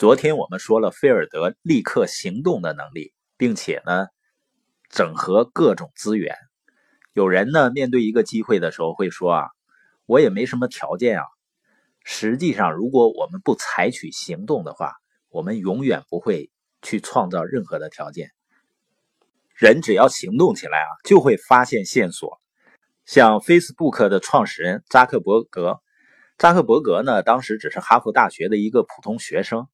昨天我们说了菲尔德立刻行动的能力，并且呢，整合各种资源。有人呢，面对一个机会的时候会说啊，我也没什么条件啊。实际上，如果我们不采取行动的话，我们永远不会去创造任何的条件。人只要行动起来啊，就会发现线索。像 Facebook 的创始人扎克伯格，扎克伯格呢，当时只是哈佛大学的一个普通学生。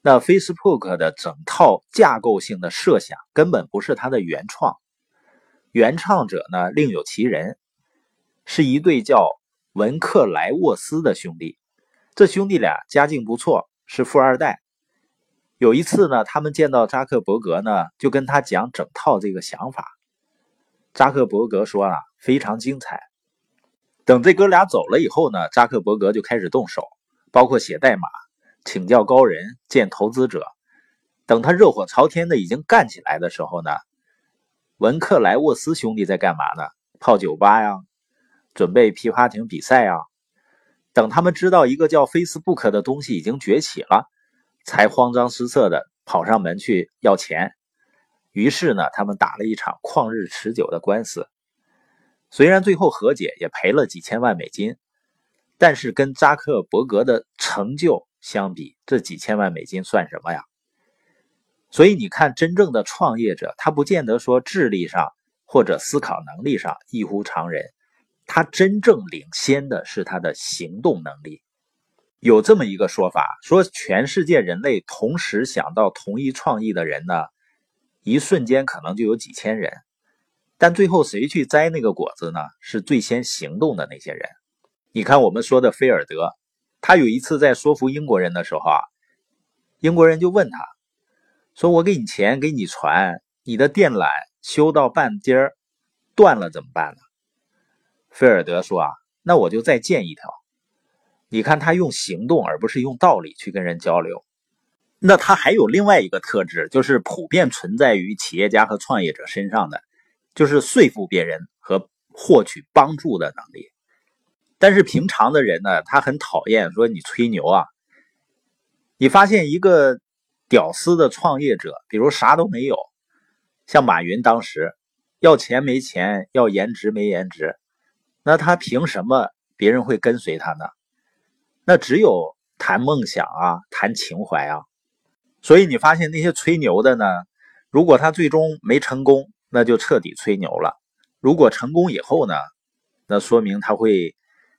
那 Facebook 的整套架构性的设想根本不是他的原创，原创者呢另有其人，是一对叫文克莱沃斯的兄弟。这兄弟俩家境不错，是富二代。有一次呢，他们见到扎克伯格呢，就跟他讲整套这个想法。扎克伯格说啊，非常精彩。等这哥俩走了以后呢，扎克伯格就开始动手，包括写代码。请教高人，见投资者。等他热火朝天的已经干起来的时候呢，文克莱沃斯兄弟在干嘛呢？泡酒吧呀，准备皮划艇比赛啊。等他们知道一个叫 Facebook 的东西已经崛起了，才慌张失色的跑上门去要钱。于是呢，他们打了一场旷日持久的官司。虽然最后和解，也赔了几千万美金，但是跟扎克伯格的成就。相比这几千万美金算什么呀？所以你看，真正的创业者，他不见得说智力上或者思考能力上异乎常人，他真正领先的是他的行动能力。有这么一个说法，说全世界人类同时想到同一创意的人呢，一瞬间可能就有几千人，但最后谁去摘那个果子呢？是最先行动的那些人。你看我们说的菲尔德。他有一次在说服英国人的时候啊，英国人就问他，说我给你钱，给你船，你的电缆修到半截儿断了怎么办呢？菲尔德说啊，那我就再建一条。你看他用行动而不是用道理去跟人交流。那他还有另外一个特质，就是普遍存在于企业家和创业者身上的，就是说服别人和获取帮助的能力。但是平常的人呢，他很讨厌说你吹牛啊。你发现一个屌丝的创业者，比如啥都没有，像马云当时要钱没钱，要颜值没颜值，那他凭什么别人会跟随他呢？那只有谈梦想啊，谈情怀啊。所以你发现那些吹牛的呢，如果他最终没成功，那就彻底吹牛了；如果成功以后呢，那说明他会。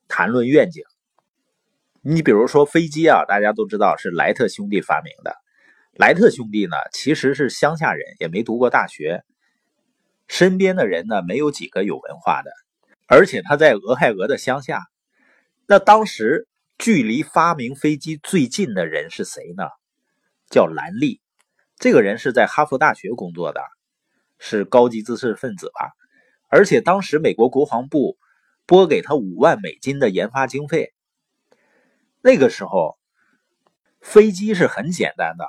谈论愿景，你比如说飞机啊，大家都知道是莱特兄弟发明的。莱特兄弟呢，其实是乡下人，也没读过大学，身边的人呢没有几个有文化的，而且他在俄亥俄的乡下。那当时距离发明飞机最近的人是谁呢？叫兰利，这个人是在哈佛大学工作的，是高级知识分子吧？而且当时美国国防部。拨给他五万美金的研发经费。那个时候，飞机是很简单的，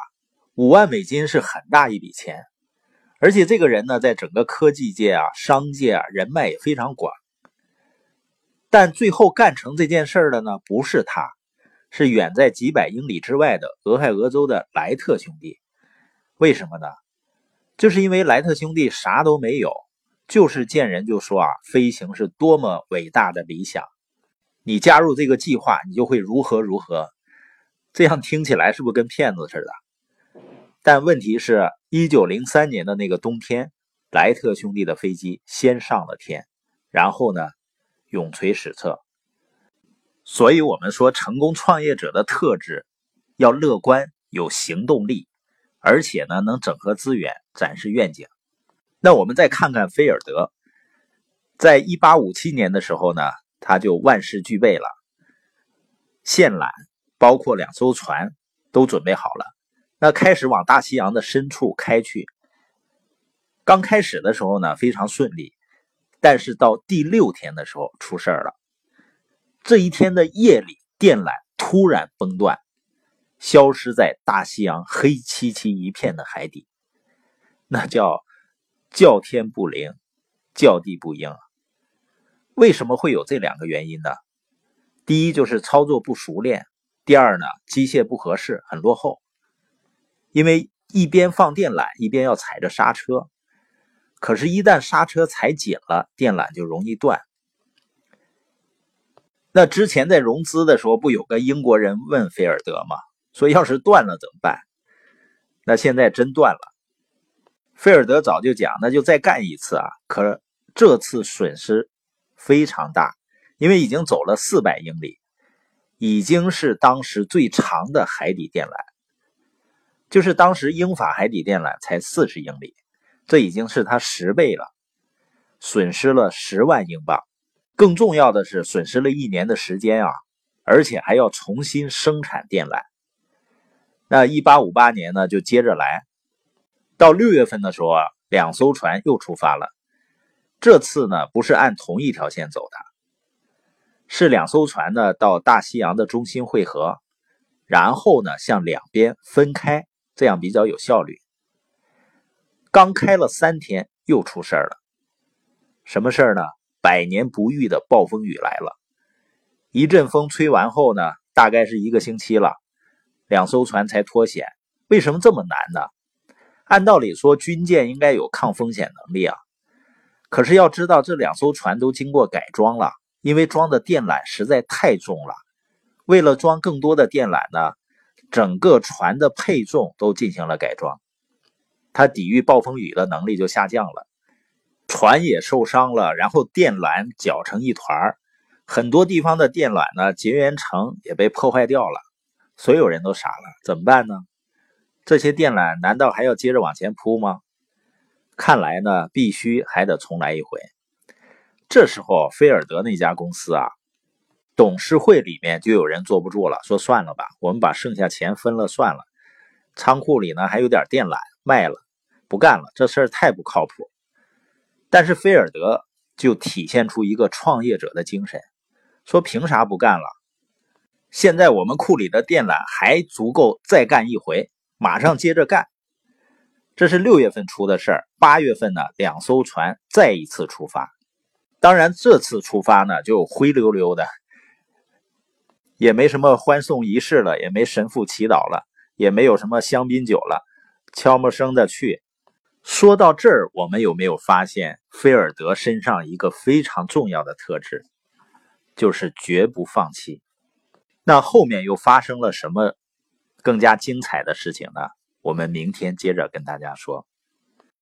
五万美金是很大一笔钱。而且这个人呢，在整个科技界啊、商界啊，人脉也非常广。但最后干成这件事的呢，不是他，是远在几百英里之外的俄亥俄州的莱特兄弟。为什么呢？就是因为莱特兄弟啥都没有。就是见人就说啊，飞行是多么伟大的理想，你加入这个计划，你就会如何如何。这样听起来是不是跟骗子似的？但问题是，一九零三年的那个冬天，莱特兄弟的飞机先上了天，然后呢，永垂史册。所以，我们说成功创业者的特质要乐观、有行动力，而且呢，能整合资源、展示愿景。那我们再看看菲尔德，在一八五七年的时候呢，他就万事俱备了，线缆包括两艘船都准备好了，那开始往大西洋的深处开去。刚开始的时候呢，非常顺利，但是到第六天的时候出事儿了。这一天的夜里，电缆突然崩断，消失在大西洋黑漆漆一片的海底，那叫。叫天不灵，叫地不应。为什么会有这两个原因呢？第一就是操作不熟练，第二呢，机械不合适，很落后，因为一边放电缆，一边要踩着刹车。可是，一旦刹车踩紧了，电缆就容易断。那之前在融资的时候，不有个英国人问菲尔德吗？说要是断了怎么办？那现在真断了。菲尔德早就讲，那就再干一次啊！可这次损失非常大，因为已经走了四百英里，已经是当时最长的海底电缆。就是当时英法海底电缆才四十英里，这已经是它十倍了，损失了十万英镑。更重要的是，损失了一年的时间啊，而且还要重新生产电缆。那一八五八年呢，就接着来。到六月份的时候啊，两艘船又出发了。这次呢，不是按同一条线走的，是两艘船呢到大西洋的中心汇合，然后呢向两边分开，这样比较有效率。刚开了三天，又出事儿了。什么事儿呢？百年不遇的暴风雨来了。一阵风吹完后呢，大概是一个星期了，两艘船才脱险。为什么这么难呢？按道理说，军舰应该有抗风险能力啊。可是要知道，这两艘船都经过改装了，因为装的电缆实在太重了。为了装更多的电缆呢，整个船的配重都进行了改装，它抵御暴风雨的能力就下降了，船也受伤了，然后电缆搅成一团很多地方的电缆呢，结缘层也被破坏掉了。所有人都傻了，怎么办呢？这些电缆难道还要接着往前铺吗？看来呢，必须还得重来一回。这时候，菲尔德那家公司啊，董事会里面就有人坐不住了，说算了吧，我们把剩下钱分了算了。仓库里呢还有点电缆，卖了，不干了，这事儿太不靠谱。但是菲尔德就体现出一个创业者的精神，说凭啥不干了？现在我们库里的电缆还足够再干一回。马上接着干，这是六月份出的事儿。八月份呢，两艘船再一次出发。当然，这次出发呢就灰溜溜的，也没什么欢送仪式了，也没神父祈祷了，也没有什么香槟酒了，悄没声的去。说到这儿，我们有没有发现菲尔德身上一个非常重要的特质，就是绝不放弃？那后面又发生了什么？更加精彩的事情呢，我们明天接着跟大家说。